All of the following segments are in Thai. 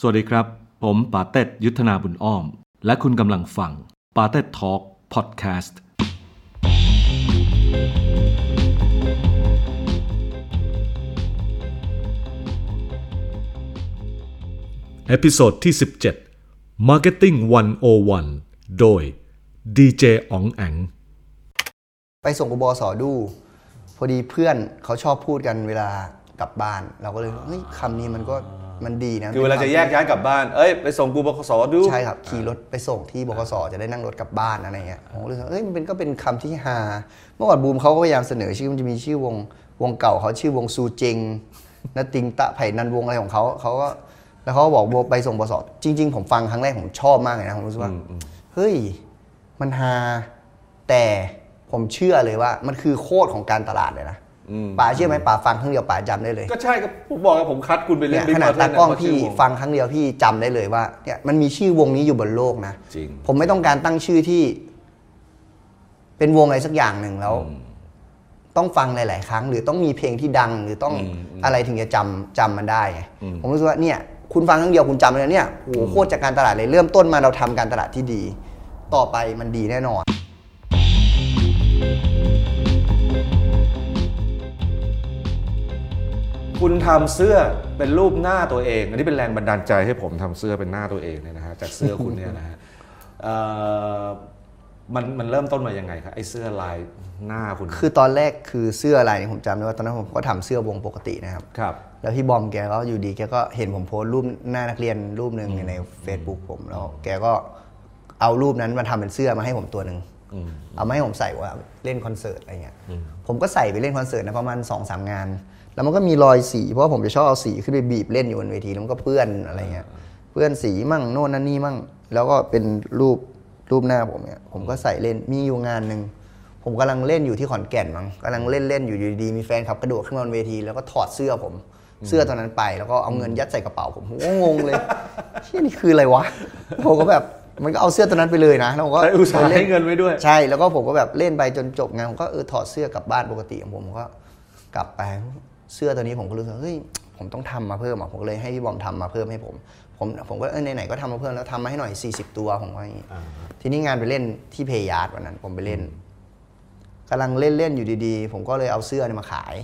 สวัสดีครับ ผมป๋าเต็ดยุทธนาบุญอ้อม และคุณกำลังฟังป๋าเต็ดทอล์ก podcast episode ที่ 17 Marketing 101 โดย DJ อ๋องแอ๋งไปส่งกบสอดู พอดีเพื่อนเขาชอบพูดกันเวลากลับบ้าน เราก็เลยเฮ้ยคำนี้มันก็ มันดีนะคือเวลาจะแยกย้ายกลับบ้าน เอ้ยไปส่งกูบขสดู ใช่ครับ ขี่รถไปส่งที่บกสจะได้นั่งรถกลับบ้านอะไรเงี้ยผมก็เลยว่าเอ้ยมันเป็นก็เป็นคำที่ฮาเมื่อก่อนบูมเขาก็พยายามเสนอชื่อมันจะมีชื่อวงวงเก่าเขาชื่อวงซูเจงนติงตะไผ่นันวงอะไรของเขาเขาก็แล้วเขาก็บอกโบไปส่งบสจริง ๆ ผมฟังครั้งแรกผมชอบมากเลยนะผมรู้สึกว่าเฮ้ยมันฮาแต่ผมเชื่อเลยว่ามันคือโคตรของการตลาดเลยนะ ป๋าเชื่อไหมป๋าฟังครั้งเดียวป๋าจำได้เลย ก็ใช่ก็ผมบอกว่าผมคัดคุณไปเล่เนี่นย Big ขนาด Mountain ตากล้องเนี่ยพี่เพราะชื่วฟังครั้งเดียวพี่จำได้เลยว่าเนี่ยมันมีชื่อวงนี้อยู่บนโลกนะจริงผมไม่ต้องการตั้งชื่อที่ เป็นวงอะไรสักอย่างหนึ่งแล้ว ต้องฟังหลาย ๆ ครั้ง หรือต้องมีเพลงที่ดัง หรือต้องอะไรถึงจะจำจำมันได้ไงผมรู้สึกว่าเนี่ย คุณฟังครั้งเดียวคุณจำเลยเนี่ยโอ้โหโคตรจากการตลาดเลยเริ่มต้นมาเราทำการตลาดที่ดี ต่อไปมันดีแน่นอน คุณทำเสื้อเป็นรูปหน้าตัวเอง อันนี้เป็นแรงบันดาลใจให้ผมทำเสื้อเป็นหน้าตัวเองเนี่ยนะฮะจากเสื้อคุณเนี่ยนะฮะเอ่อมันมันเริ่มต้นมายังไงครับไอ้เสื้อลายหน้าคุณ คือตอนแรกคือเสื้ออะไรเนี่ยผมจำได้ว่าตอนนั้นผมก็ทำเสื้อวงปกตินะครับครับแล้วพี่บอมแกก็อยู่ดีแกก็เห็นผมโพสต์รูปหน้านักเรียนรูปหนึ่งใน Facebook ผมแล้วแกก็เอารูปนั้นมาทำเป็นเสื้อมาให้ผมตัวหนึ่งเอามาให้ผมใส่ว่าเล่นคอนเสิร์ตอะไรเงี้ยผมก็ใส่ไปเล่นคอนเสิร์ตนะประมาณ2อสงาน แล้วมันก็มีรอยสี เพราะว่าผมจะชอบเอาสีขึ้นไปบีบเล่นอยู่บนเวทีแล้วมันก็เปื้อนอะไรเงี้ยเปื้อนสีมั่งโน่นนั่นนี่มั่ง แล้วก็เป็นรูปรูปหน้าผมเนี่ยผมก็ใส่เล่นมีอยู่งานหนึ่งผมกำลังเล่นอยู่ที่ขอนแก่นมั้งกำลังเล่นเล่นอยู่อยู่ดีๆมีแฟนขับกระโดดขึ้นมาบนเวที แล้วก็ถอดเสื้อผม เสื้อตอนนั้นไป แล้วก็เอาเงินยัดใส่กระเป๋าผมผมก็งงเลยเชี่ยนี่คืออะไรวะผมก็แบบมันก็เอาเสื้อตัวนั้นไปเลยนะแล้วผมก็ใช้อุตส่าห์ไปล่ให้เงินไว้ด้วย ใช่แล้วก็ผมก็แบบเล่นไปจนจบงานผมก็เออถอดเสื้อกลับบ้านปกติของผมผมก็กลับไป เสื้อตัวนี้ผมก็รู้สึกว่าเฮ้ยผมต้องทำมาเพิ่มอะผมก็เลยให้พี่บอมทำมาเพิ่มให้ผม ผมผมก็เออไหนๆก็ทำมาเพิ่มแล้วทำมาให้หน่อย 40 ตัวผมว่าอย่างงี้ทีนี้งานไปเล่นที่เพยาร์ดวันนั้น ผมไปเล่นกำลังเล่นเล่นๆอยู่ดีๆ ผมก็เลยเอาเสื้อเนี่ยมาขาย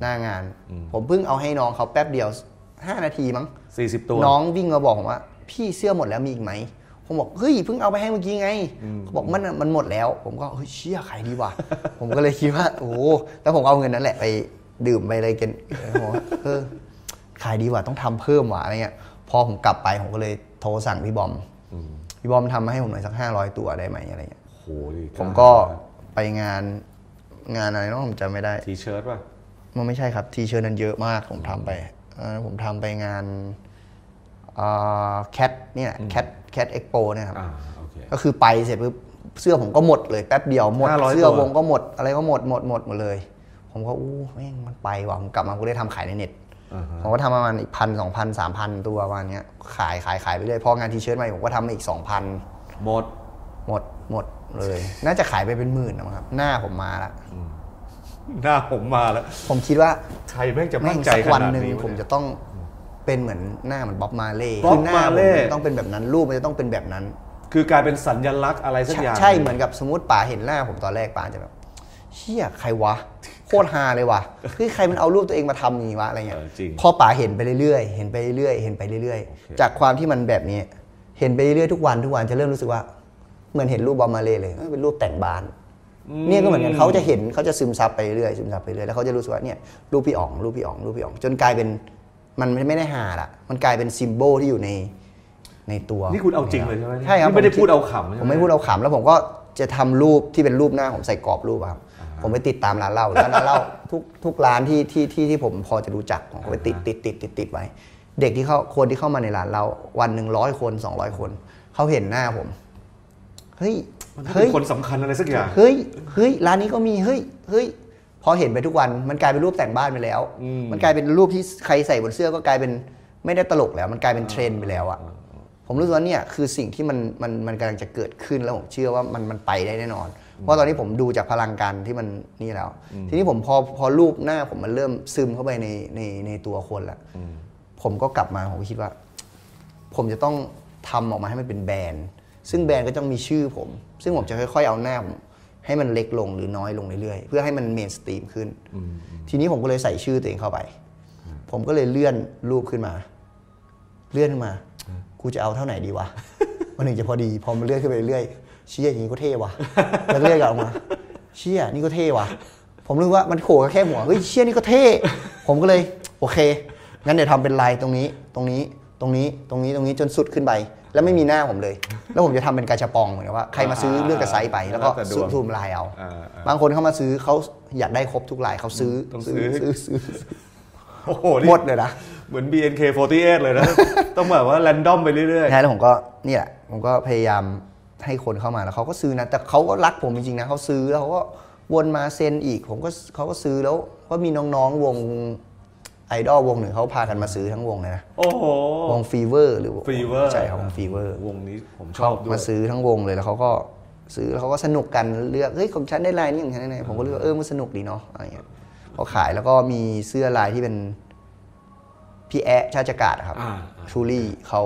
หน้างาน ผมเพิ่งเอาให้น้องเขาแป๊บเดียว 5 นาทีมั้ง40 ตัว น้องวิ่งมาบอกผมว่า พี่เสื้อหมดแล้วมีอีกไหมผมบอกเฮ้ยเพิ่งเอาไปให้เมื่อกี้ไงเขาบอกมันมันหมดแล้ว ผมก็เฮ้ยเชี่ยขายดีว่ะผมก็เลยคิดว่าโอ้โหแล้วผมก็เอาเงินนั้นแหละไป ดื่มไปอะไรกันผมว่าเออขายดีว่ะต้องทำเพิ่มว่ะอะไรเงี้ยพอผมกลับไปผมก็เลยโทรสั่งพี่บอมพี่บอมทำมาให้ผมหน่อยสักห้าร้อยตัวได้ไหมอะไรเงี้ยโอ้โหดิผมก็ไปงานงานอะไรเนาะผมจำไม่ได้ T-Shirt ป่ะมันไม่ใช่ครับ T-Shirt นั้นเยอะมากผมทำไปเอ่อผมทำไปงาน Cat เนี่ย Cat Cat Expo เนี่ยครับอ่าโอเคก็คือไปเสร็จปุ๊บเสื้อผมก็หมดเลยแป๊บเดียวหมด500เสื้อตัววงก็หมดอะไรก็หมดหมดหมดหมดเลย ผมก็อู้แม่งมันไปว่ะผมกลับมาผมก็ได้ทำขายในเน็ตผมก็ทำประมาณอีกพันสองพันสามพันตัวประมาณเนี้ยขายขายขายไปเรื่อยพองานทีเชิร์ตมาอีกผมก็ทำมาอีกสองพันหมด หมดหมดเลย น่าจะขายไปเป็นหมื่นนะครับ หน้าผมมาละหน้าผมมาแล้ว ผมคิดว่าใครแม่งจะแม่มั่งนใจสักขวันนาดหนึ่งนี้วผมเนี่ยจะต้องเป็นเหมือนหน้าเหมือนบ๊อบมาเล่บ๊อบคือหน้ามาผมเล่มันต้องเป็นแบบนั้นรูปมันจะต้องเป็นแบบนั้น คือกลายเป็นสัญลักษณ์อะไรสักใช่อย่างใช่เหมือนกับสมมติป๋าเห็นหน้าผมตอนแรกป๋าจะแบบเชี่ยใครวะโค ตรฮาเลยว่ะเฮ้ยใครมันเอารูปตัวเองมาทำอย่างนี้วะอะไรเงี้ยเออจริงพอป๋าเห็นไปเรื่อยๆ เห็นไปเรื่อยๆ เห็นไปเรื่อยๆ จากความที่มันแบบนี้ เห็นไปเรื่อยๆทุกวันทุกวันจะเริ่มรู้สึกว่า เหมือนเห็นรูปบอมมาเล่เลยเอ้ยเป็นรูปแต่งบ้าน เนี่ยก็เหมือนกันเขาจะเห็นเขาจะซึมซับไปเรื่อยซึมซับไปเรื่อยแล้วเขาจะรู้สึกว่าเนี่ยรูปพี่อ๋องรูปพี่อ๋องรูปพี่อ๋องจนกลายเป็นมันไม่ได้หาละมันกลายเป็นซิมโบลที่อยู่ในในตัว นี่คุณเอาจริงเลยใช่ไหมใช่ครับนี่ไม่ได้ผพูดเอาขำใช่หผมไม่พูดเอาขำแล้วผมก็จะทำรูปที่เป็นรูปหน้าผมใส่กรอบรูปอะครับ ผมไปติดตามร้านเหล้าแล้วร้านเหล้าทุกทุกร้านที่ที่ที่ที่ผมพอจะรู้จักผมก็ไปติดติดติดติดติดไว้ เด็กที่เข้าคนที่เข้ามาในร้านเราวันหนึ่งร้อยคนสองร้อยคนเขาเห็นหน้าผมเฮ้ยมันต้องเฮ้เป็ยนคนสำคัญอะไรสักอย่างเฮ้ยเฮ้ยร้านนี้ก็มีเฮ้ยเฮ้ยพอเห็นไปทุกวันมันกลายเป็นรูปแต่งบ้านไปแล้ว มันกลายเป็นรูปที่ใครใส่บนเสื้อก็กลายเป็นไม่ได้ตลกแล้ว มันกลายเป็นเทรนด์ไปแล้วอะผมรู้สึกว่าเนี่ยคือสิ่งที่มันมันมันกำลังจะเกิดขึ้นแล้วผมเชื่อว่ามันมันไปได้แน่นอน เพราะตอนนี้ผมดูจากพลังการที่มันนี่แล้ว ทีนี้ผมพอพอรูปหน้าผมมันเริ่มซึมเข้าไปในในในตัวคนละผมก็กลับมาผมก็คิดว่า ผมจะต้องทำออกมาให้มันเป็นแบรนด์ ซึ่งแบรนด์ก็ต้องมีชื่อผม ซึ่งผมจะค่อย ๆ เอาหน้าผมให้มันเล็กลงหรือน้อยลงเรื่อยๆ เพื่อให้มัน mainstream ขึ้น ทีนี้ผมก็เลยใส่ชื่อตัวเองเข้าไป ผมก็เลยเลื่อนรูปขึ้นมา เลื่อนขึ้นมา กูจะเอาแค่ไหนดีวะวันหนึ่งจะพอดี พอมันเลื่อนขึ้นไปเรื่อย เชี่ยอย่างนี้ก็เท่ว่ะแล้วก็เลื่อนกลับออกมา เชี่ยนี่ก็เท่ว่ะ ผมรู้ว่ามันโขกแค่หัวเฮ้ยเชี่ยนี่ก็เท่ ผมก็เลยโอเคงั้นเดี๋ยวทำเป็นลายตรงนี้ ตรงนี้ตรงนี้ตรงนี้ตรงนี้จนสุดขึ้นไป แล้วไม่มีหน้าผมเลย แล้วผมจะทำเป็นกาชาปองเหมือนกับว่าใครมาซื้อเลือกกระไซส์ไปแล้วก็แล้วแต่ดวงซูมลายเอาอ่าอ่าบางคนเข้ามาซื้อเขาอยากได้ครบทุกลายเขาซื้อต้องซื้ซื้ออซื้อซื้อโอ้โหนี่หมดเลยนะเหมือน BNK48 เลยนะ ต้องแบบว่าแรนดอมไปเรื่อยใช่แล้วผมก็เนี่ยผมก็พยายาม ให้คนเข้ามาแล้วเขาก็ซื้อนะแต่เขาก็รักผมจริงๆนะเขาซื้อแล้วเขาก็วนมาเซ็นอีก ผมก็เขาก็ซื้อแล้วก็มีน้องๆวงไอดอลวงหนึ่งเขาพากันมาซื้อทั้งวงเลยนะๆโอ้โหวง Fever หรือ Fever ใช่ครับวง Fever วงนี้ผมชเขาด้วยมาซื้อทั้งวงเลยแล้วเขาก็ซื้อแล้วเขาก็สนุกกันเลือกเฮ้ยของฉันได้ลายนี้ของฉันได้ลายนี้ผมก็เลือกเออมันสนุกดีเนาะอะไรเงี้ยเขาขายแล้วก็มีเสื้อลายที่เป็นพี่แอะชาติกาศครับอ่าชูรี่เขา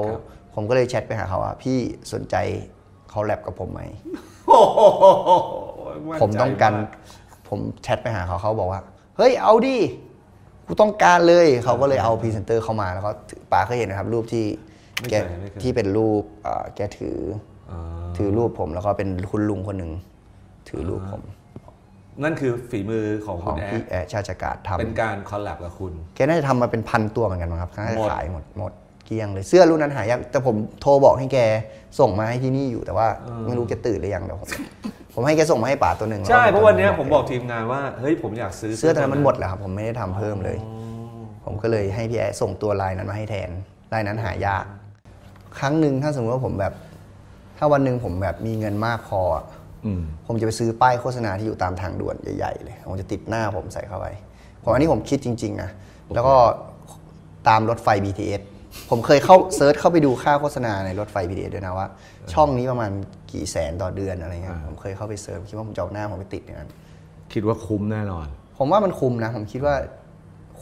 ผมก็เลยแชทไปหาเขาว่าพี่สนใจ เขาแลบกับผมไหมโอ้โหนใจผมต้องการมผมแชทไปหาเขาเขาบอกว่า เฮ้ยเอาดิกูต้องการเลยเขาก็เลยเอาพรีเซนเตอร์เข้ามาแล้วก็ถือป๋าเคยเห็นนะครับ รูปที่ไม่แกเคยไม่เคยที่เป็นรูปเอ่อแกถืออ่าถือรูปผมแล้วก็เป็นคุณลุงคนหนึ่งถือรูปผม นั่นคือฝีมือของขคุองณแอพี่ดแอะชาติกาศทำเป็นการคอลแลบกับคุณ แกน่าจะทำมาเป็นพันตัวเหมือนกันมั้งครับน่าจะหมดขายหมดหมด เกลี้ยงเลยเสื้อรุ่นนั้นหายากแต่ผมโทรบอกให้แกส่งมาให้ที่นี่อยู่แต่ว่าไม่รู้แกตื่นหรือยังเดี๋ยวผมผมให้แกส่งมาให้ป๋าตัวหนึ่งใช่เพราะวันเนี้ยแล้ผมบอกทีมงานว่าเฮ้ยผมอยากซื้อเสื้อตัวนั้นมันหมดแล้วครับผมไม่ได้ทำเพิ่มเลย ผมก็เลยให้พี่แอะส่งตัวลายนั้นมาให้แทนลายนั้นหายาก ครั้งหนึ่งถ้าสมมติว่าผมแบบ ถ้าวันหนึ่งผมแบบมีเงินมากพออะอืมผมจะไปซื้อป้ายโฆษณาที่อยู่ตามทางด่วนใหญ่ๆเลยผมจะติดหน้าผมใส่เข้าไปผมอันนี้ผมคิดจริง ๆ นะ แล้วก็ตามรถไฟ BTS ผมเคยเข้า search เข้าไปดูค่าโฆษณาในรถไฟ BTS ด้วยนะว่า ช่องนี้ประมาณกี่แสนต่อเดือนอะไรเงี้ยผมเคยเข้าไป search คิดว่าผมจะเอาหน้าผมไปติดอย่างนั้นคิดว่าคุ้มแน่นอน ผมว่ามันคุ้มนะ ผมคิดว่า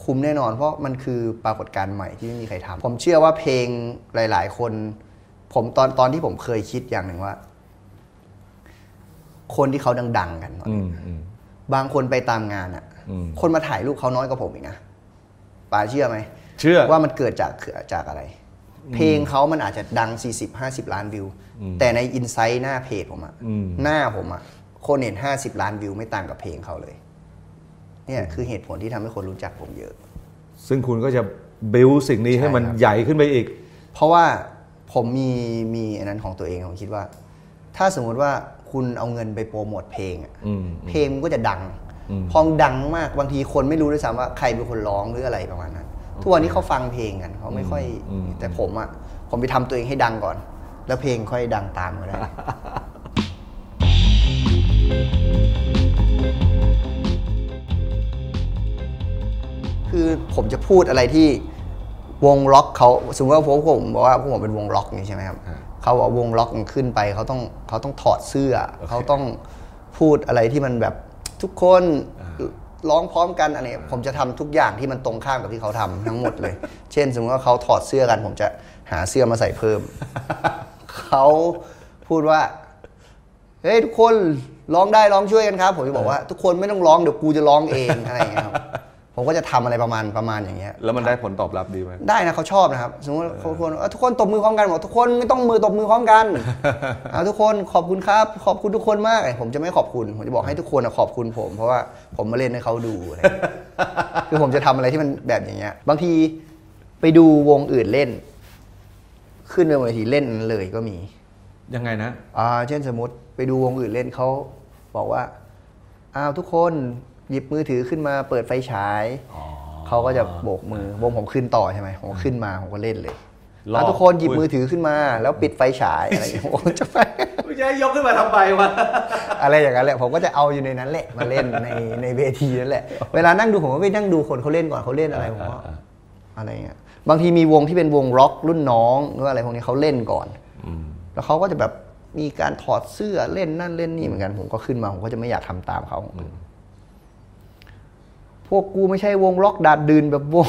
คุ้มแน่นอน เพราะมันคือปรากฏการณ์ใหม่ที่ไม่มีใครทำผมเชื่อว่าเพลงหลาย ๆ คน ผมตอนตอนที่ผมเคยคิดอย่างหนึ่งว่า คนที่เขาดัง ๆ กันอืมอืมบางคนไปตามงานอะอืมคนมาถ่ายรูปเขาน้อยกว่าผมอีกนะป๋าเชื่อไหม เชื่อว่ามันเกิดจากจากอะไร เพลงเขามันอาจจะดัง 40-50 ล้านวิว แต่ในอินไซต์หน้าเพจผมอะอืมหน้าผมอะคนเห็น 50 ล้านวิวไม่ต่างกับเพลงเขาเลย เนี่ยคือเหตุผลที่ทำให้คนรู้จักผมเยอะ ซึ่งคุณก็จะบิวสิ่งนี้ให้มันใช่ครับใหญ่ขึ้นไปอีก เพราะว่าผมมีมีอันนั้นของตัวเองผมคิดว่า ถ้าสมมุติว่าคุณเอาเงินไปโปรโมทเพลงอะอืมเพลงมันก็จะดังอืมพอมันดังมากบางทีคนไม่รู้ด้วยซ้ำว่าใครเป็นคนร้องหรืออะไรประมาณนั้น ทุกวันนี้เขาฟังเพลงกันเขาไม่ค่อยอืมแต่ผมอะผมไปทำตัวเองให้ดังก่อน แล้วเพลงค่อยดังตามก็ได้คือผมจะพูดอะไรที่วงล็อกเขาสมมติว่าผมผมบอกว่าพวกผมเป็นวงล็อกนี่ใช่ไหมครับอ่าเขาบอกวงล็อกมันขึ้นไปเขาต้องเขาต้องถอดเสื้อ เขาต้องพูดอะไรที่มันแบบทุกคน ร้องพร้อมกันอะไรผมจะทำทุกอย่างที่มันตรงข้ามกับที่เขาทำทั้งหมดเลย เช่น สมมติว่าเขาถอดเสื้อกันผมจะหาเสื้อมาใส่เพิ่ม เขาพูดว่า เฮ้ยทุกคนร้องได้ร้องช่วยกันครับ ผมจะบอกว่าทุกคนไม่ต้องร้องเดี๋ยวกูจะร้องเองอะไรอย่างเงี้ยครับ ผมก็จะทำอะไรประมาณประมาณอย่างเงี้ย แล้วมันได้ผลตอบรับดีไหมได้นะเขาชอบนะครับ สมมติว่าเขาคนเอ้ยทุกคนตบมือพร้อมกันบอกทุกคนไม่ต้องมือตบมือพร้อมกันเอาทุกคนขอบคุณครับ ขอบคุณทุกคนมาก ผมจะไม่ขอบคุณ ผมจะบอกให้ทุกคนอะขอบคุณผม เพราะว่าผมมาเล่นให้เขาดูอะไรอย่างเงี้ยคือผมจะทำอะไรที่มันแบบอย่างเงี้ย บางทีไปดูวงอื่นเล่น ขึ้นไปบนเวทีเล่นเลยก็มี ยังไงนะ อ่า เช่นสมมติไปดูวงอื่นเล่นเขาบอกว่าอ้าวทุกคน หยิบมือถือขึ้นมาเปิดไฟฉายเขาก็จะโบกมือวงผมขึ้นต่อใช่ไหมผมก็ขึ้นมาผมก็เล่นเลยรอบอะทุกคนหยิบอุ๊ยมือถือขึ้นมา แล้วปิดไฟฉายอะไรอย่างเงี้ยผมจะไปไม่ใช่ยกขึ้นมาทำไปวะอะไรอย่างนั้นแหละผมก็จะเอาอยู่ในนั้นแหละมาเล่นในในเวทีนั่นแหละ เวลานั่งดูผมก็ไปนั่งดูคนเขาเล่นก่อนเขาเล่นอะไรผมก็อะไรเงี้ยบางทีมีวงที่เป็นวงร็อกรุ่นน้องหรือว่าอะไรพวกนี้เขาเล่นก่อนแล้วเขาก็จะแบบมีการถอดเสื้อเล่นนั่นเล่นนี่เหมือนกันผมก็ขึ้นมาผมก็จะไม่อยากทำตามเขา พวกกูไม่ใช่วงล็อกดาดดืนแบบวง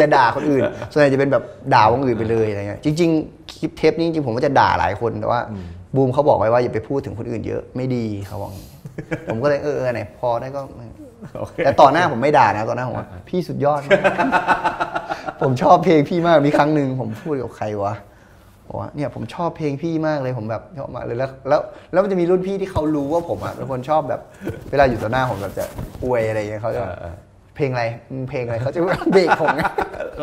จะด่าคนอื่น ส่วนใหญ่จะเป็นแบบด่าวงอื่นไปเลยอะไรเงี้ยจริง ๆ คลิปเทปนี้จริงๆผมก็จะด่าหลายคนแต่ว่าบูมเขาบอกไว้ว่าอย่าไปพูดถึงคนอื่นเยอะไม่ดีเขาบอกผมก็เลยเออเออไหนพอได้ก็โอเคแต่ต่อหน้าผมไม่ด่านะต่อหน้าผมว่าพี่สุดยอดมากผมชอบเพลงพี่มากมีครั้งหนึ่งผมพูดกับใครวะ บอกว่าเนี่ยผมชอบเพลงพี่มากเลยผมแบบชอบมากเลยแล้วแล้วแล้วมันจะมีรุ่นพี่ที่เขารู้ว่าผมอะเป็นคนชอบแบบ เวลาอยู่ต่อหน้าผมแบบจะอวยอะไรอย่างเงี้ยเขาจะเออเออเพลงอะไรมึงเพลงอะไรเขาจะเบรกผมไง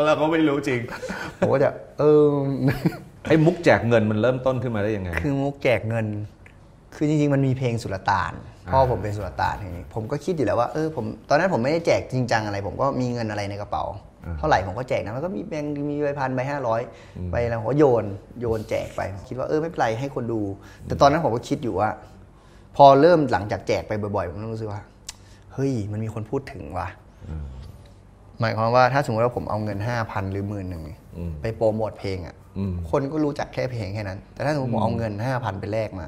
เราก็ไม่รู้จริงผมก็จะเออไอ้มุกแจกเงินมันเริ่มต้นขึ้นมาได้ยังไง คือมุกแจกเงิน คือจริงๆ มันมีเพลงสุลต่านพ่อผมเป็นสุลต่านอย่างนี้ผมก็คิดอยู่แล้วว่าเออผมตอนนั้นผมไม่ได้แจกจริงจังอะไร ผมก็มีเงินอะไรในกระเป๋า เท่าไหร่ผมก็แจกนะแล้วก็มีแบงค์มีใบพันใบห้าร้อยใบแล้วผมก็โยนโยนแจกไปผมคิดว่าเออไม่เป็นไรให้คนดู แต่ตอนนั้นผมก็คิดอยู่ว่า พอเริ่มหลังจากแจกไปบ่อยๆผมรู้สึกว่าเฮ้ยมันมีคนพูดถึงว่ะหมายความว่าถ้าสมมติว่าผมเอาเงินห้าพันหรือหมื่นหนึ่งอืมไปโปรโมทเพลงอะอืมคนก็รู้จักแค่เพลงแค่นั้น แต่ถ้าสมมติผมเอาเงินห้าพันไปแลกมา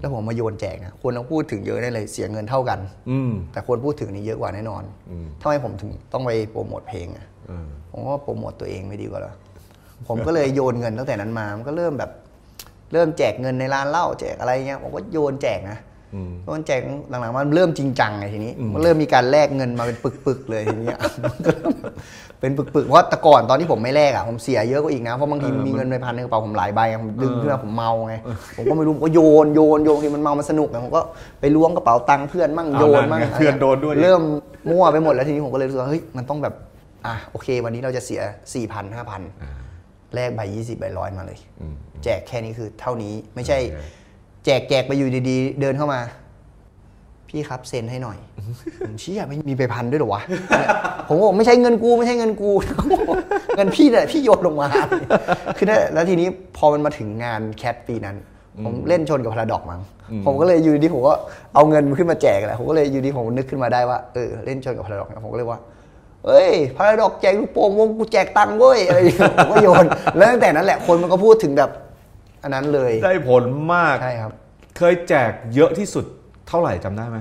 แล้วผมมาโยนแจกนะคนต้องพูดถึงเยอะได้เลยเสียเงินเท่ากันอืมแต่คนพูดถึงนี่เยอะกว่าแน่นอนอืมทำไมผมถึงต้องไปโปรโมทเพลงอะเออผมว่าโปรโมทตัวเองไม่ดีกว่าเหรอผมก็เลยโยนเงินตั้งแต่นั้นมามันก็เริ่มแบบ เริ่มแจกเงินในร้านเหล้าแจกอะไรเงี้ยผมก็โยนแจกนะ อืมโยนแจกหลังๆมันเริ่มจริงจังไงทีนี้ มันเริ่มมีการแลกเงินมาเป็นปึกๆเลยทีเนี้ยมันก็เริ่มเป็นปึกๆเพราะแต่ก่อนตอนที่ผมไม่แลกอะผมเสียเยอะกว่าอีกนะเพราะบางทีมีเงินในพันในกระเป๋าผมหลายใบไงผมดึงขึ้นมาผมเมาไงผมก็ไม่รู้ผมก็โยนโยนโยนทีมันเมามันสนุกไงผมก็ไปล้วงกระเป๋าตังค์เพื่อนมั่งเอาโยนนั่นมั่งไงเพื่อนโดนด้วยเริ่มมั่วไปหมดแล้วทีนี้ผมก็เลยรู้สึกว่าเฮ้ยมันต้องแบบอะโอเค วันนี้เราจะเสีย4 0 0 0 5,000แลกใบ20ใบร้อยมาเลยอืมแจกแค่นี้คือเท่านี้ไม่ใช่โอเค แจกแจกไปอยู่ดีๆ เดินเข้ามา พี่ครับเซ็นให้หน่อยผมเชี่ยไม่มีไปพันด้วยเหรอวะผมก็บอกไม่ใช่เงินกูไม่ใช่เงินกูเงินพี่เนี่ยพี่โยนลงมาคือนั่นแล้วทีนี้พอมันมาถึงงานแคทปีนั้น ผมเล่นชนกับพาราดอกมั้งผมก็เลยอยู่ดีผมก็เอาเงินขึ้นมาแจกแหละผมก็เลยอยู่ดีผมนึกขึ้นมาได้ว่าเออเล่นชนกับพาราดอกผมก็เลยว่าเอ้ยพาราดอกแจกลูกโป่งวงกูแจกตังค์เว้ยอะไรอย่างเงี้ยผมก็โยนแล้วตั้งแต่นั้นแหละคนมันก็พูดถึงแบบ อันนั้นเลยได้ผลมาก ใช่ครับ เคยแจกเยอะที่สุดเท่าไหร่จำได้ไหม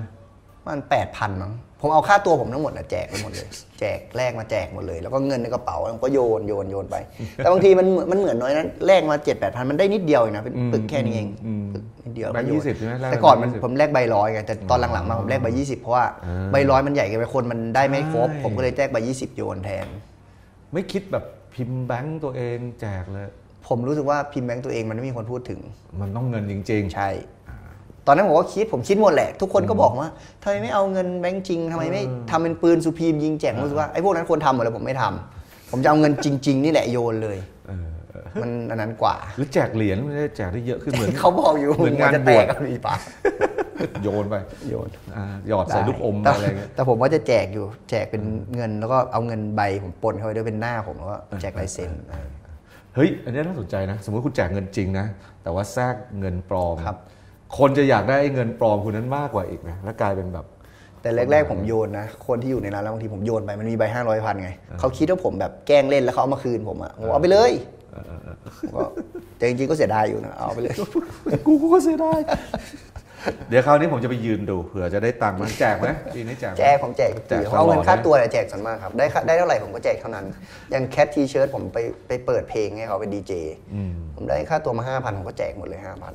มันแปดพันมั้งผมเอาค่าตัวผมทั้งหมดนะแจกไปหมดเลย แจกแลกมาแจกหมดเลย แล้วก็เงินในกระเป๋าผมก็โยนโยนโยนไป แต่บางทีมันมันเหมือนน้อยนั้นแลกมาเจ็ดแปดพันมันได้นิดเดียวเองนะเป็นปึกแค่นี้เองปึกนิดเดียวแบงค์ก็โนยี่สิบใช่ไหมแลกแต่ก่อนมันแบงค์20ผมแลกใบร้อยไงแต่ตอนหลังๆมาผมแลกใบยี่สิบเพราะว่าใบร้อยมันใหญ่เกินไปคนมันได้ไม่ครบใช่ผมก็เลยแจกใบยี่สิบโยนแทน ไม่คิดแบบพิมพ์แบงค์ตัวเองแจกเลย ผมรู้สึกว่าพิมพ์แบงค์ตัวเองมันไม่มีคนพูดถึง มันต้องเงินจริงใช่ ตอนนั้นผมก็คิดผมคิดหมดแหละ ทุกคนก็บอกว่าทำไมไม่เอาเงินแบงค์จริงทำไมไม่ทำเป็นปืนสุพีมยิงแจกผมรู้สึกว่าไอ้พวกนั้นควรทำหมดแล้วผมไม่ทำผมจะเอาเงินจริง ๆ นี่แหละโยนเลยๆเออเออมันอันนั้นกว่า หรือแจกเหรียญไม่ได้แจกได้เยอะขึ้นเหมือนเขาบอกอยู่เหมือนงานจะบแตวกชกันมีปะโยนไปโยนอ่าหยอดใส่ลูกอมแต่อะไรเงี้ยแต่ผมว่าจะแจกอยู่แจกเป็นเงินแล้วก็เอาเงินใบผมปนเข้าไปด้วยเป็นหน้าผมแล้วก็แจกลายเซ็น เฮ้ยอันนี้น่าสนใจนะ สมมติคุณแจกเงินจริงนะ แต่ว่าแทรกเงินปลอมครับ คนจะอยากได้ไอ้เงินปลอมคุณนั้นมากกว่าอีกนะแล้วกลายเป็นแบบ แต่แรกๆผมโยนนะ คนที่อยู่ในร้านแล้วบางทีผมโยนไปมันมีใบห้าร้อยพันไงเขาคิดว่าผมแบบแกล้งเล่นแล้วเขาเอามาคืนผมอะผมเอาไปเลยผมก็แต่จริงๆก็เสียดายอยู่นะเอาไปเลยกูก็เสียดาย เดี๋ยวคราวนี้ผมจะไปยืนดูเผื่อจะได้ตังค์มันแจกไหมปีนี้แจกไหมแจกผมแจกทุกแจปีกผมเอาเงินตลอดค่านะตัวเนี่ยแจกส่วนมากครับได้ค่าได้เท่าไหร่ผมก็แจกเท่านั้น อย่าง Cat T-Shirt ผมไปไปเปิดเพลงให้เขาเป็นดีเจผมได้ค่าตัวมาห้าพันผมก็แจกหมดเลยห้าพัน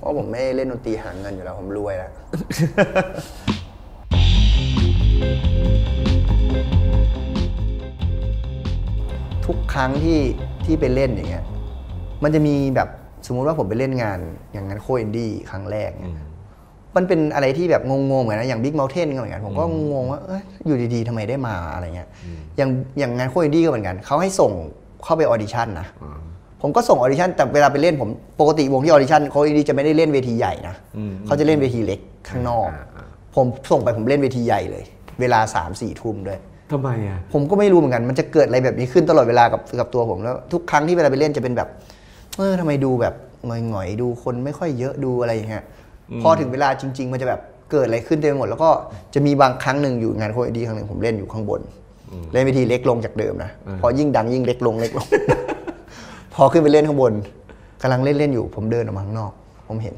เพราะผมไม่เล่นดนตรีหาเงินอยู่แล้วผมรวยแล้วทุกครั้งที่ที่ไปเล่นอย่างเงี้ย มันจะมีแบบ สมมุติว่าผมไปเล่นงานอย่างงานโคอินดี้ครั้งแรกเนี่ยมันเป็นอะไรที่แบบงงๆเหมือนนะอย่าง Big Mountain ก็เหมือนกันผมก็งงว่าเอ้ยอยู่ดีๆทำไมได้มาอะไรเงี้ยอย่างอย่างงานโคอินดี้ก็เหมือนกันเขาให้ส่งเข้าไป audition นะผมก็ส่ง audition แต่เวลาไปเล่นผมปกติวงที่ audition โคอินดี้จะไม่ได้เล่นเวทีใหญ่นะเขาจะเล่นเวทีเล็กข้างนอก ผมส่งไปผมเล่นเวทีใหญ่เลย เวลาสามสี่ทุ่มด้วยทำไมอะผมก็ไม่รู้เหมือนกันมันจะเกิดอะไรแบบนี้ขึ้นตลอดเวลากับกับตัวผมแล้ว ทุกครั้งที่เวลาไปเล่นจะเป็นแบบ เออทำไมดูแบบหงอยๆดูคนไม่ค่อยเยอะดูอะไรอย่างเงี้ยพอถึงเวลาจริง ๆ มันจะแบบเกิดอะไรขึ้นเต็มไปหมด แล้วก็จะมีบางครั้งหนึ่งอยู่งานโคเอดีครั้งหนึ่งผมเล่นอยู่ข้างบน เล่นเวทีเล็กลงจากเดิมนะพอยิ่งดังยิ่งเล็กลงเล็กลง พอขึ้นไปเล่นข้างบนกำลังเล่นเล่นอยู่ ผมเดินออกมาข้างนอก ผมเห็น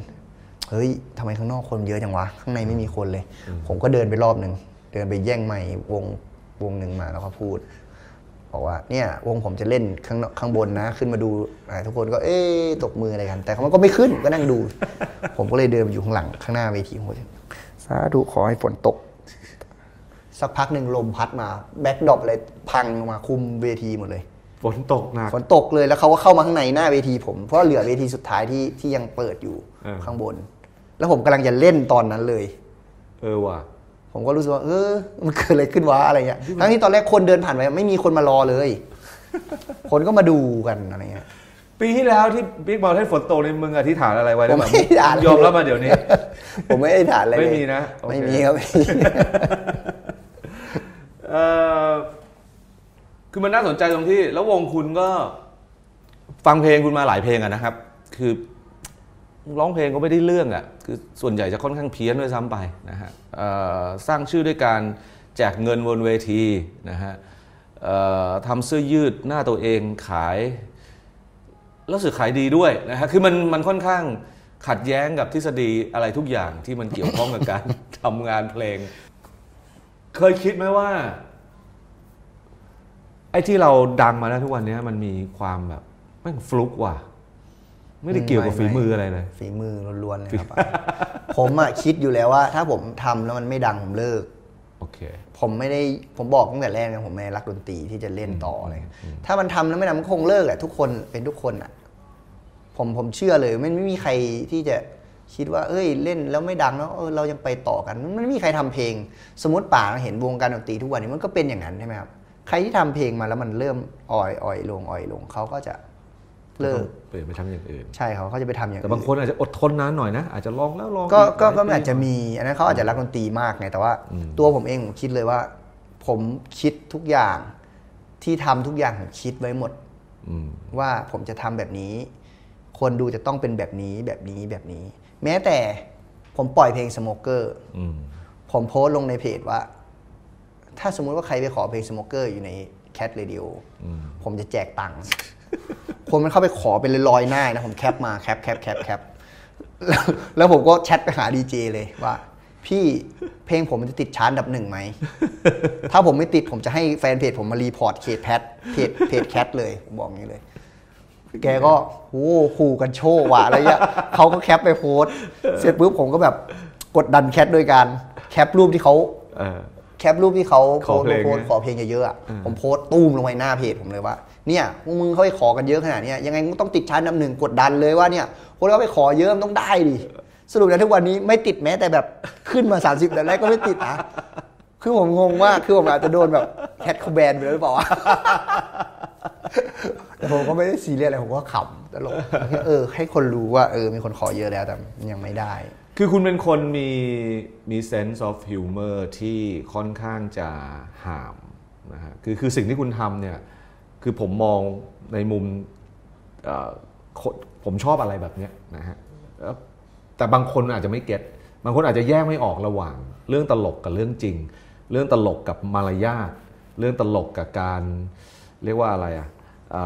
เฮ้ยทำไมข้างนอกคนเยอะจังวะข้างในไม่มีคนเลย ผมก็เดินไปรอบหนึ่งเดินไปแย่งไมค์วงวงหนึ่งมาแล้วก็พูด บอกว่าเนี่ยวงผมจะเล่นข้างนอกข้างบนนะ ขึ้นมาดูอ่าทุกคนก็เอ๊ะตบมืออะไรกัน แต่มันก็ไม่ขึ้นก็นั่งดู ผมก็เลยเดินไปอยู่ข้างหลังข้างหน้าเวทีผมก็สาธุขอให้ฝนตก สักพักหนึ่งลมพัดมา backdrop เลยพังลงมาคลุมเวทีหมดเลยฝนตกหนักฝนตกเลยแล้วเขาก็เข้ามาข้างในหน้าเวทีผมเพราะเหลือเวทีสุดท้ายที่ที่ยังเปิดอยู่เออข้างบน แล้วผมกำลังจะเล่นตอนนั้นเลย เออว่ะ ผมก็รู้สึกว่าเออมันเกิดอะไรขึ้นวะอะไรเงี้ยทั้งที่ตอนแรกคนเดินผ่านไปไม่มีคนมารอเลย คนก็มาดูกันอะไรเงี้ยปีที่แล้วที่บิ๊กบอลให้ฝนตกในมึงอธิษฐานอะไรไว้ได้ผมแบบไม่ได้อ่านยอมรับมาเดี๋ยวนี้ ผมไม่ได้ถานอะไรเลยไม่มีนะโอเคไม่มีครับไม่มีเออคือมันน่าสนใจตรงที่ แล้ววงคุณก็ ฟังเพลงคุณมาหลายเพลงอะนะครับ คือ ร้องเพลงก็ไม่ได้เรื่องอะคือส่วนใหญ่จะค่อนข้างเพี้ยนด้วยซ้ำไปนะฮะสร้างชื่อด้วยการแจกเงินบนเวทีนะฮะทำเสื้อยืดหน้าตัวเองขาย แล้วสึกขายดีด้วยนะฮะคือมันมันค่อนข้างขัดแย้งกับทฤษฎีอะไรทุกอย่างที่มันเกี่ยวข้องกับการ ทำงานเพลง เคยคิดไหมว่า ไอ้ที่เราดังมาได้วทุกวันนี้มันมีความแบบแม่งฟลุกว่ะ ไม่ได้เกี่ยวกับฝีมืออะไรเลย ฝีมือล้วนๆเลยครับผมอะคิดอยู่แล้วว่า ถ้าผมทำแล้วมันไม่ดังผมเลิกโอเค ผมไม่ได้ผมบอกตั้งแต่แรกนะผมไม่ได้รักดนตรีที่จะเล่นต่ออะไรเงี้ยถ้ามันทำแล้วไม่ดังมันคงเลิกแหละทุกคนเป็นทุกคนอะผมผมเชื่อเลยไม่ไม่มีใครที่จะคิดว่า เอ้ยเล่นแล้วไม่ดังแล้วเออเรายังไปต่อกันมันไม่มีใครทำเพลง สมมติป่าเห็นวงการดนตรีทุกวันนี้มันก็เป็นอย่างนั้นใช่ไหมครับใครที่ทำเพลงมาแล้วมันเริ่มอ่อยอ่อยลงอ่อยลงเขาก็จะ เลิกเปลี่ยนไปทำอย่างอื่น ใช่เขาเขาจะไปทำอย่างแต่อื่นบางคนอาจจะอดทนนานหน่อยนะ อาจจะลองแล้วลองก็อีก็หลยก็ปีอาจจะมีอันนั้นเขาอาจจะรักดนตรีมากไงแต่ว่า ตัวผมเองผมคิดเลยว่า ผมคิดทุกอย่างที่ทำทุกอย่างผมคิดไว้หมดอืมว่าผมจะทำแบบนี้ คนดูจะต้องเป็นแบบนี้แบบนี้แบบนี้ แม้แต่ผมปล่อยเพลง Smoker อืมผมโพสต์ลงในเพจว่า ถ้าสมมุติว่าใครไปขอเพลง Smoker อยู่ในCat Radio ผมจะแจกตังค์ คนมันเข้าไปขอเป็นร้อยๆหน้านะผม cap มา cap cap cap cap แล้วแล้วผมก็แชทไปหาดีเจเลยว่า พี่เพลงผมมันจะติดชาร์ตอันดับหนึ่งไหม ถ้าผมไม่ติดผมจะให้แฟนเพจผมมา report Cat เพจเพจ Cat เลยผมบอกอย่างนี้เลย แกก็โอ้ขู่กรรโชกว่ะอะไรเงี้ยเขาก็ cap ไปโพสต์เสร็จปุ๊บผมก็แบบกดดัน Cat โดยการแคปรูปที่เขาเออแคปรูปที่เขาขอเพลงโพสต์ไงขอเพลงเยอะๆอะผมโพสต์ตุ้มลงไปหน้าเพจผมเลยว่า เนี่ยพวกมึงเขาไปขอกันเยอะขนาดนี้ยังไงมึงต้องติดชั้นนำหนึ่งกดดันเลยว่าเนี่ยคนเขาไปขอเยอะมันต้องได้ดิสรุปแล้วทุกวันนี้ไม่ติดแม้แต่แบบขึ้นมา 30แต่แรกก็ไม่ติดนะคือผมงงมากคือผมอาจจะโดนแบบแคทเขาแบนไปแล้วหรือเปล่าแต่ผมก็ไม่ได้ซีเรียสอะไรผมก็ขำตลกเออ ให้คนรู้ว่า เออ มีคนขอเยอะแล้วแต่ยังไม่ได้ คือคุณเป็นคนมีมี sense of humor ที่ค่อนข้างจะหามนะฮะคือคือสิ่งที่คุณทำเนี่ย คือผมมองในมุมเอ่อคนผมชอบอะไรแบบเนี้ยนะฮะแล้วแต่บางคนอาจจะไม่เก็ตบางคนอาจจะแยกไม่ออกระหว่าง เรื่องตลกกับเรื่องจริง เรื่องตลกกับมารยาทเรื่องตลกกับการเรียกว่าอะไรอะอ่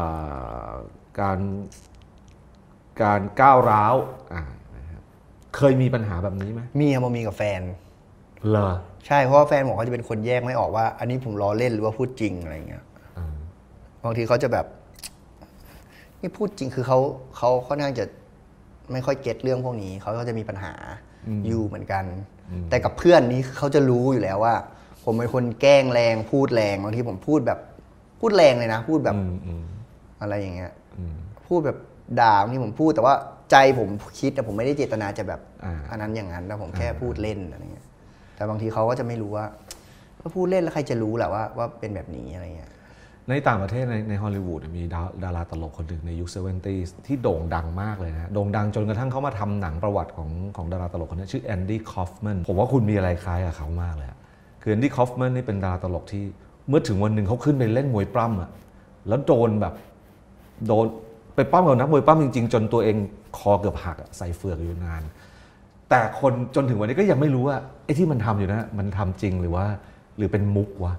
าการการก้าวร้าวอ่านะครับเคยมีปัญหาแบบนี้ไหมมีครับผมมีกับแฟนเหรอใช่เพราะว่าแฟนผมเขาจะเป็นคนแยกไม่ออกว่า อันนี้ผมล้อเล่นหรือว่าพูดจริงอะไรเงี้ยอ่า บางทีเขาจะแบบ นี่พูดจริงคือเขาเขาค่อนข้างจะไม่ค่อยเก็ตเรื่องพวกนี้เขาก็จะมีปัญหาอยู่เหมือนกัน แต่กับเพื่อนนี้คือเขาจะรู้อยู่แล้วว่า ผมเป็นคนแกล้งแรงพูดแรงบางทีผมพูดแบบพูดแรงเลยนะ พูดแบบอืมอืมอะไรอย่างเงี้ยอืมพูดแบบด่าบางทีผมพูดแต่ว่าใจผมคิดแต่ผมไม่ได้เจตนาจะแบบอ่าอันนั้นอย่างนั้นแล้วผมแค่พูดเล่นอะไรเงี้ยแต่บางทีเขาก็จะไม่รู้ว่าก็พูดเล่นแล้วใครจะรู้แหละว่าว่าเป็นแบบนี้อะไรเงี้ย ในต่างประเทศในในฮอลลีวูดมีดาดาราตลกคนหนึ่งในยุค seventy ที่โด่งดังมากเลยนะโด่งดังจนกระทั่งเขามาทำหนังประวัติของของดาราตลกคนนี้ชื่อแอนดี้คอฟแมนผมว่าคุณมีอะไรคล้ายกับเขามากเลยอะคือแอนดี้คอฟแมนนี่เป็นดาราตลกที่เมื่อถึงวันหนึ่งเขาขึ้นไปเล่นมวยปล้ำอะแล้วโดนแบบโดนไปปล้ำกับนักมวยปล้ำจริง ๆ จนตัวเองคอเกือบหักใส่เฟือกอยู่นาน แต่คนจนถึงวันนี้ก็ยังไม่รู้ว่าไอ้ที่มันทำอยู่นะมันทำจริงหรือว่า รือเป็นมุกวะ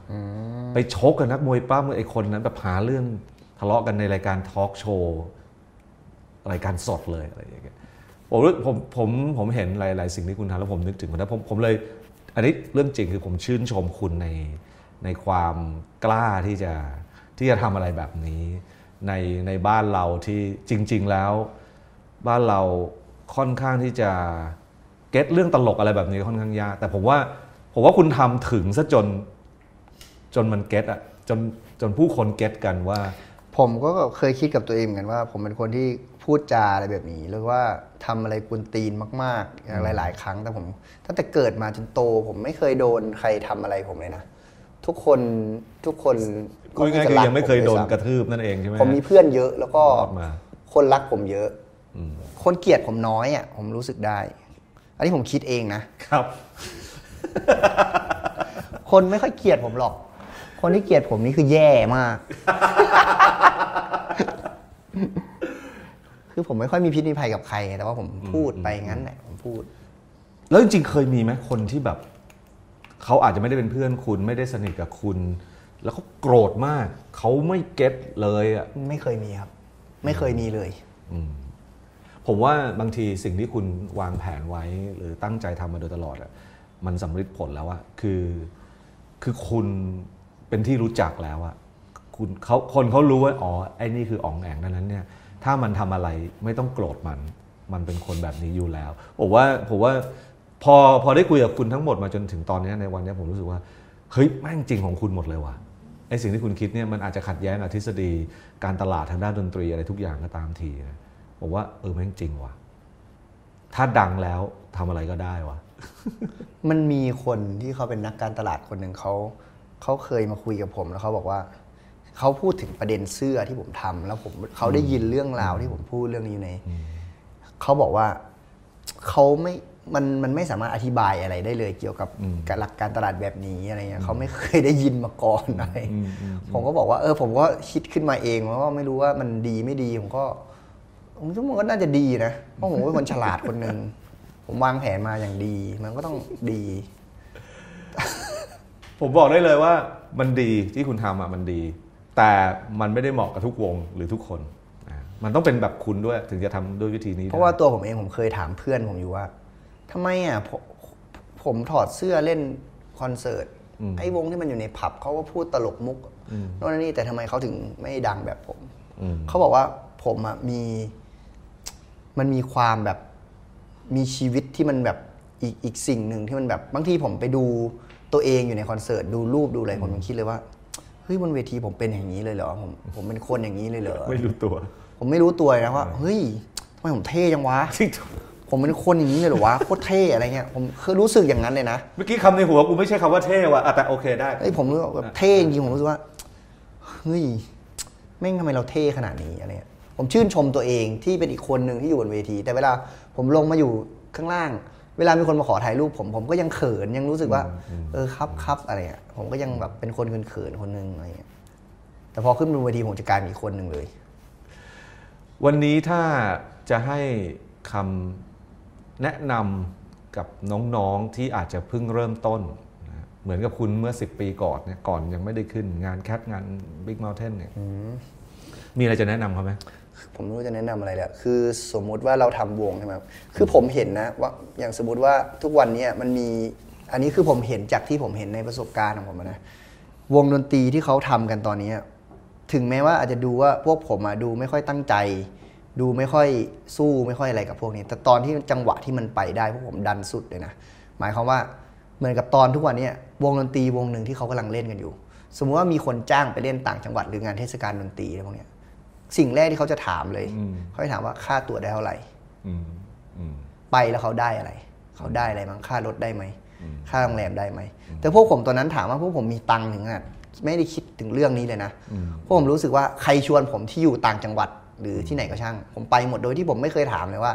ไปชกกับนักมวยปล้ำไอ้คนนั้นแบบหาเรื่องทะเลาะกันในรายการทอล์กโชว์รายการสดเลยอะไรอย่างเงี้ยผมรู้ผมผมผมเห็นหลาย ๆ สิ่งที่คุณทำแล้วผมนึกถึงคนนั้นผมผมเลย อันนี้เรื่องจริงคือผมชื่นชมคุณในในความกล้าที่จะที่จะทำอะไรแบบนี้ ในในบ้านเราที่จริง ๆ แล้ว บ้านเราค่อนข้างที่จะเก็ตเรื่องตลกอะไรแบบนี้ค่อนข้างยากแต่ผมว่า ผมว่าคุณทำถึงซะจน จนมันเก็ตอะจนจนผู้คนเก็ตกันว่า ผมก็เคยคิดกับตัวเองเหมือนกันว่า ผมเป็นคนที่พูดจาอะไรแบบนี้หรือว่าทำอะไรกวนตีนมากๆอย่างหลาย ๆ ครั้งแต่ผมตั้งแต่เกิดมาจนโต ผมไม่เคยโดนใครทำอะไรผมเลยนะทุกคนทุกคนคุยง่ายๆคือยังไม่เคยโดนกระทืบนั่นเองใช่ไหมผมมีเพื่อนเยอะแล้วก็รอดมาคนรักผมเยอะคนเกลียดผมน้อยอะผมรู้สึกได้ อันนี้ผมคิดเองนะครับ คนไม่ค่อยเกลียดผมหรอก คนที่เกลียดผมนี่คือแย่มาก คือผมไม่ค่อยมีพิษมีภัยกับใคร แต่ว่าผมพูดไปงั้นแหละผมพูด แล้วจริงๆเคยมีไหมคนที่แบบ เขาอาจจะไม่ได้เป็นเพื่อนคุณ ไม่ได้สนิทกับคุณ แล้วเขาโกรธมาก เขาไม่เก็ตเลยอะไม่เคยมีครับ ไม่เคยมีเลยผมว่าบางทีสิ่งที่คุณวางแผนไว้หรือตั้งใจทำมาโดยตลอดอะ มันสำเร็จผลแล้วอะคือคือคุณเป็นที่รู้จักแล้วอะคุณเขาคนเขารู้ว่าอ๋อไอ้นี่คืออ๋องแองดังนั้นเนี่ยถ้ามันทำอะไรไม่ต้องโกรธมัน มันเป็นคนแบบนี้อยู่แล้วผมว่าผมว่าพอพอได้คุยกับคุณทั้งหมดมาจนถึงตอนเนี้ยในวันเนี้ยผมรู้สึกว่าเฮ้ยแม่งจริงของคุณหมดเลยว่ะไอ้สิ่งที่คุณคิดเนี่ยมันอาจจะขัดแย้งกับทฤษฎีการตลาดทางด้านดนตรีอะไรทุกอย่างก็ตามทีนะผมว่าเออแม่งจริงว่ะถ้าดังแล้วทำอะไรก็ได้ว่ะ มันมีคนที่เขาเป็นนักการตลาดคนหนึ่งเขาเขาเคยมาคุยกับผมแล้วเขาบอกว่าเขาพูดถึงประเด็นเสื้อที่ผมทำแล้วผมเขาได้ยินเรื่องราวที่ผมพูดเรื่องนี้อยู่ในเขาบอกว่าเขาไม่มันมันไม่สามารถอธิบายอะไรได้เลยเกี่ยวกับการหลักการตลาดแบบนี้อะไรเงี้ยเขาไม่เคยได้ยินมาก่อนอะไรผมก็บอกว่า เออ ผมก็คิดขึ้นมาเองแล้วก็ไม่รู้ว่ามันดีไม่ดีผมก็ผมคิดว่ามันก็น่าจะดีนะเพราะผมเป็นคนฉลาดคนหนึ่ง ผมวางแผนมาอย่างดี มันก็ต้องดี ผมบอกได้เลยว่ามันดีที่คุณทำอะมันดี แต่มันไม่ได้เหมาะกับทุกวงหรือทุกคนอ่ามันต้องเป็นแบบคุณด้วยถึงจะทำด้วยวิธีนี้ เพราะว่าได้ตัวผมเองผมเคยถามเพื่อนผมอยู่ว่าทำไมอะผมผมถอดเสื้อเล่นคอนเสิร์ตไอ้วงที่มันอยู่ในผับเขาก็พูดตลกมุกโน่นนี่แต่ทำไมเขาถึงไม่ดังแบบผมอืมเขาบอกว่าผมอะมี มันมีความแบบ มีชีวิตที่มันแบบอีกอีกสิ่งหนึ่งที่มันแบบบางทีผมไปดูตัวเองอยู่ในคอนเสิร์ตดูรูปดูอะไรผมยังคิดเลยว่าเฮ้ยบนเวทีผมเป็นอย่างนี้เลยเหรอผมผมเป็นคนอย่างนี้เลยเหรอไม่รู้ตัว ผมไม่รู้ตัวเลยนะว่าเฮ้ยทำไมผมเท่จังวะผมเป็นคนอย่างนี้เลยเหรอวะโคตรเท่อะไรเงี้ยผมคือรู้สึกอย่างนั้นเลยนะเมื่อกี้คำในหัวกูไม่ใช่คำว่าเท่ว่ะอะแต่โอเคได้เฮ้ยผมรู้สึกแบบเท่จริงๆผมรู้สึกว่าเฮ้ยแม่งทำไมเราเท่ขนาดนี้อะไรเงี้ยผมชื่นชมตัวเองที่เป็นอีกคนหนึ่งที่อยู่บนเวที แต่เวลา ผมลงมาอยู่ข้างล่าง เวลามีคนมาขอถ่ายรูปผมผมก็ยังเขินยังรู้สึกว่า เออครับครับอะไรเงี้ยผมก็ยังแบบเป็นคนเขินๆคนหนึ่งอะไรเงี้ยแต่พอขึ้นบนเวทีผมจะกลายเป็นอีกคนหนึ่งเลย วันนี้ถ้าจะให้คำแนะนำกับน้องๆที่อาจจะเพิ่งเริ่มต้นนะเหมือนกับคุณเมื่อ 10 ปีก่อนเนี่ยก่อนยังไม่ได้ขึ้นงานแคทงาน Big Mountain เนี่ยมีอะไรจะแนะนำเขาไหม ผมไม่รู้จะแนะนำอะไรเละคือสมมุติว่าเราทำวงใช่ไหมคือผมเห็นนะว่าอย่างสมมติว่าทุกวันนี้มันมีอันนี้คือผมเห็นจากที่ผมเห็นในประสบการณ์ของผมนะวงดนตรีที่เขาทำกันตอนนี้ ถึงแม้ว่าอาจจะดูว่าพวกผมอะดูไม่ค่อยตั้งใจ ดูไม่ค่อยสู้ไม่ค่อยอะไรกับพวกนี้ แต่ตอนที่จังหวะที่มันไปได้พวกผมดันสุดเลยนะหมายความว่าเหมือนกับตอนทุกวันนี้วงดนตรีวงหนึ่งที่เขากำลังเล่นกันอยู่ สมมติว่ามีคนจ้างไปเล่นต่างจังหวัดหรืองานเทศกาลดนตรีอะไรพวกนี้ สิ่งแรกที่เขาจะถามเลยอืมเขาจะถามว่าค่าตั๋วได้เท่าไหร่อืมอืมไปแล้วเขาได้อะไร เขาได้อะไรบ้างค่ารถได้ไหมค่าโรงแรมได้ไหม แต่พวกผมตอนนั้นถามว่าพวกผมมีตังค์ถึงขนาดไม่ได้คิดถึงเรื่องนี้เลยนะพวกผมรู้สึกว่าใครชวนผมที่อยู่ต่างจังหวัด หรือที่ไหนก็ช่าง ผมไปหมดโดยที่ผมไม่เคยถามเลยว่า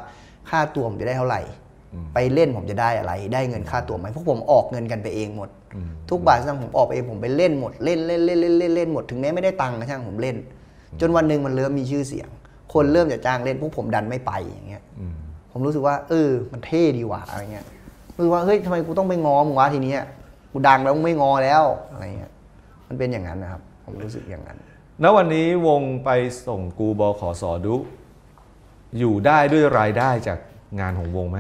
ค่าตัวผมจะได้เท่าไหร่ ไปเล่นผมจะได้อะไร ได้เงินค่าตัวไหมพวกผมออกเงินกันไปเองหมด ทุกบาทสตางค์ผมออกไปเองผมไปเล่นหมดเล่นเล่นเล่นเล่นเล่นเล่นหมดถึงแม้ไม่ได้ตังค์นะช่างผมเล่น จนวันหนึ่งมันเริ่มมีชื่อเสียง คนเริ่มจะจ้างเล่นพวกผมดันไม่ไปอย่างเงี้ยผมรู้สึกว่า เออ มันเท่ดีว่ะอะไรเงี้ยรู้สึกว่าเฮ้ยทำไมกูต้องไปง้อมึงวะทีเนี้ยกูดังแล้วมึงไม่ง้อแล้วอะไรเงี้ยมันเป็นอย่างนั้นนะครับ ผมรู้สึกอย่างนั้นณวันนี้วงไปส่งกูบอขอสอดุ อยู่ได้ด้วยรายได้จากงานของวงไหม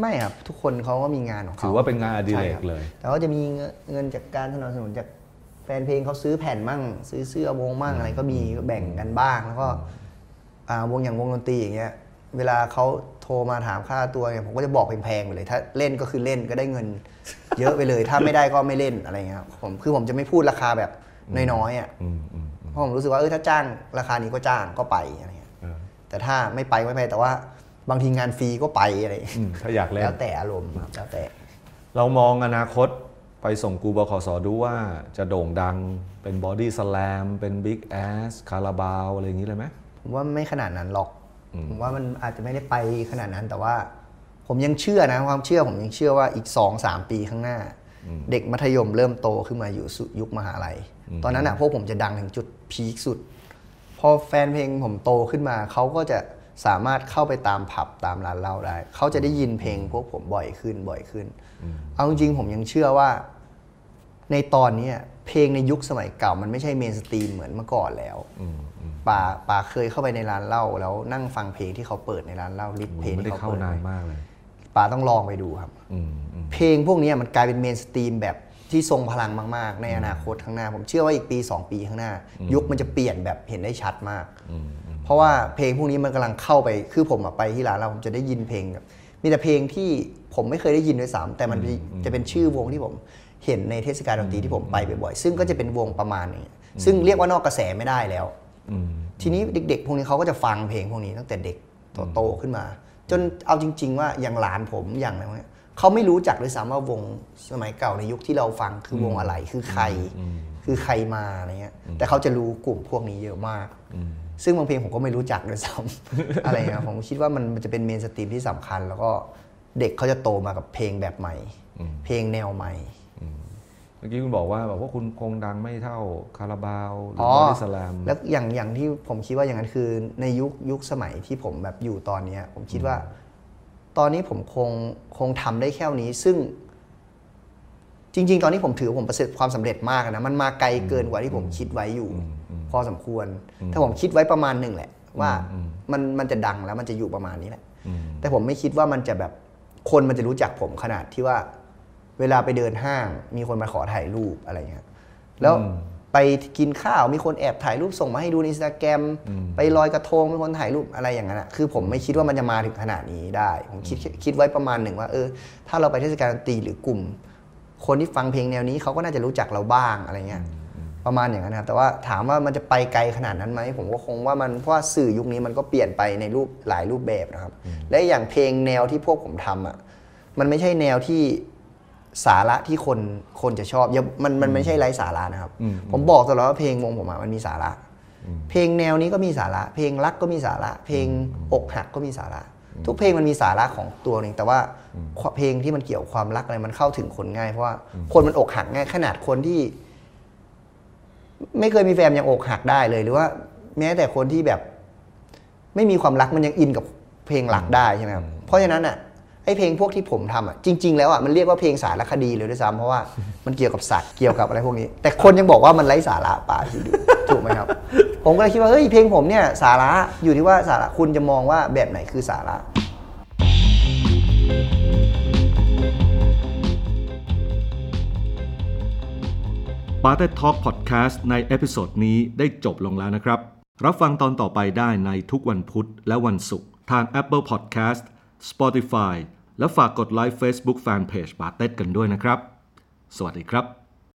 ไม่ครับ ทุกคนเขาก็มีงานของเขาถือว่าเป็นงานอดิเรกใช่คบเลย แต่ว่าจะมีเงินเงินจากการสนับสนุนจาก แฟนเพลงเขาซื้อแผ่นมั่ง ซื้อเสื้อวงมั่งอะไรก็มีแบ่งกันบ้าง แล้วก็อ่าวงอย่างวงดนตรีอย่างเงี้ยเวลาเขาโทรมาถามค่าตัวเนี่ยผมก็จะบอกแพงๆไปเลย ถ้าเล่นก็คือเล่นก็ได้เงิน เยอะไปเลย ถ้าไม่ได้ก็ไม่เล่นอะไรเงี้ยครับผมคือผมจะไม่พูดราคาแบบน้อยๆอะอืมอืมเพราะผมรู้สึกว่าเออถ้าจ้างราคานี้ก็จ้างก็ไปอะไรเงี้ยเออแต่ถ้าไม่ไปก็ไม่ไปแต่ว่าบางทีงานฟรีก็ไปอะไรเงี้ยอืมถ้าอยากเล่นแล้วแต่อารมณ์ครับแล้วแต่เรามองอนาคต ไปส่งกูบขสดูว่าจะโด่งดังเป็นบอดี้สแลมเป็นบิ๊กแอสคาราบาวอะไรอย่างนี้เลยไหมผมว่าไม่ขนาดนั้นหรอก ผมว่ามันอาจจะไม่ได้ไปขนาดนั้นแต่ว่า ผมยังเชื่อนะความเชื่อผมยังเชื่อว่าอีก2อสามปีข้างหน้า เด็กมัธยมเริ่มโตขึ้นมาอยู่สู่ยุคมหาลัย ตอนนั้นอะพวกผมจะดังถึงจุด peak สุด พอแฟนเพลงผมโตขึ้นมาเขาก็จะสามารถเข้าไปตามผับตามร้านเหล้าได้ เขาจะได้ยินเพลงพวกผมบ่อยขึ้นบ่อยขึ้น เอาจริงๆผมยังเชื่อว่า ในตอนเนี้ยเพลงในยุคสมัยเก่า มันไม่ใช่ mainstream เหมือนเมื่อก่อนแล้วป๋าป๋าเคยเข้าไปในร้านเหล้าแล้วนั่งฟังเพลงที่เขาเปิดในร้านเหล้า list เพลงไม่ได้ที่เขาเข้าเปิดนานไว้มากเลยป๋าต้องลองไปดูครับอืมอืมเพลงพวกเนี้ยมันกลายเป็น mainstream แบบที่ทรงพลังมาก ๆ ในอนาคตข้างหน้า ผมเชื่อว่าอีกปี 2 ปีข้างหน้า ยุคมันจะเปลี่ยนแบบเห็นได้ชัดมาก เพราะว่าเพลงพวกนี้มันกำลังเข้าไป คือผมอะไปที่ร้านเหล้าผมจะได้ยินเพลงแบบ มีแต่เพลงที่ผมไม่เคยได้ยินด้วยซ้ำแต่มันจะเป็นชื่อวงที่ผมเห็นในเทศกาลดนตรีที่ผมไปบ่อยๆซึ่งก็จะเป็นวงประมาณนี้ซึ่งเรียกว่านอกกระแสไม่ได้แล้วทีนี้เด็ก ๆ พวกนี้เขาก็จะฟังเพลงพวกนี้ตั้งแต่เด็กโตๆขึ้นมา จนเอาจริง ๆ ว่าอย่างหลานผมอย่างอะไรพวกเนี้ยเขาไม่รู้จักด้วยซ้ำว่าวงสมัยเก่าในยุคที่เราฟังคือวงอะไรคือใคร คือใครมาอะไรเงี้ยแต่เขาจะรู้กลุ่มพวกนี้เยอะมาก ซึ่งบางเพลงผมก็ไม่รู้จักด้วยซ้ำอะไรเงี้ยผมคิดว่ามันมันจะเป็นเมนสตรีมที่สำคัญ แล้วก็เด็กเขาจะโตมากับเพลงแบบใหม่ เพลงแนวใหม่เมื่อกี้คุณบอกว่าแบบว่าคุณคงดังไม่เท่าคาราบาวหรืออ๋อบอดี้สแลมแล้วอย่างอย่างที่ผมคิดว่าอย่างนั้นคือในยุคยุคสมัยที่ผมแบบอยู่ตอนเนี้ยผมคิดว่า ตอนนี้ผมคงคงทำได้แค่นี้ ซึ่ง จริง ๆ ตอนนี้ผมถือว่าผมประสบความสำเร็จมากนะมันมาไกลเกินกว่าที่ผมคิดไว้อยู่พอสมควร ถ้าผมคิดไว้ประมาณหนึ่งแหละ ว่ามันมันจะดังแล้วมันจะอยู่ประมาณนี้แหละ แต่ผมไม่คิดว่ามันจะแบบคนมันจะรู้จักผมขนาดที่ว่า เวลาไปเดินห้าง มีคนมาขอถ่ายรูปอะไรเงี้ยแล้วไปกินข้าวมีคนแอบถ่ายรูปส่งมาให้ดูในอินสตาแกรมไปลอยกระทงมีคนถ่ายรูปอะไรอย่างนั้นอะคือผมไม่คิดว่ามันจะมาถึงขนาดนี้ได้ ผมคิดคิดไว้ประมาณหนึ่งว่า เออ ถ้าเราไปเทศกาลดนตรีหรือกลุ่ม คนที่ฟังเพลงแนวนี้เขาก็น่าจะรู้จักเราบ้างอะไรเงี้ยประมาณอย่างนั้นนะครับแต่ว่าถามว่ามันจะไปไกลขนาดนั้นไหมผมก็คงว่ามันเพราะว่าสื่อยุคนี้มันก็เปลี่ยนไปในรูปหลายรูปแบบนะครับ และอย่างเพลงแนวที่พวกผมทำอะมันไม่ใช่แนวที่สาระที่คนคนจะชอบอย่ามันมันไม่ใช่ไร้สาระนะครับ ผมบอกตลอดว่าเพลงวงผมอะมันมีสาระ เพลงแนวนี้ก็มีสาระ เพลงรักก็มีสาระ เพลงอกหักก็มีสาระ ทุกเพลงมันมีสาระของตัวเองแต่ว่าเพลงที่มันเกี่ยวความรักอะไรมันเข้าถึงคนง่ายเพราะว่าคนมันอกหักง่ายขนาดคนที่ ไม่เคยมีแฟนยังอกหักได้เลย หรือว่า แม้แต่คนที่แบบ ไม่มีความรักมันยังอินกับเพลงรักได้ใช่ไหมครับเพราะฉะนั้นอะไอ้เพลงพวกที่ผมทำอะจริง ๆ แล้วอะมันเรียกว่าเพลงสารคดีเลยด้วยซ้ำเพราะว่ามันเกี่ยวกับสัตว์เกี่ยวกับอะไรพวกนี้ แต่คนยังบอกว่ามันไร้สาระป่าที่ดูถูกไหมครับ ผมก็เลยคิดว่าเฮ้ยเพลงผมเนี่ยสาระอยู่ที่ว่าสาระคุณจะมองว่าแบบไหนคือสาระป๋าเต็ดทอล์กพอดแคสต์ใน episode นี้ได้จบลงแล้วนะครับ รับฟังตอนต่อไปได้ในทุกวันพุธและวันศุกร์ทาง Apple Podcast Spotify และฝากกดไลค์ Facebook Fanpage ป๋าเต็ดกันด้วยนะครับ สวัสดีครับ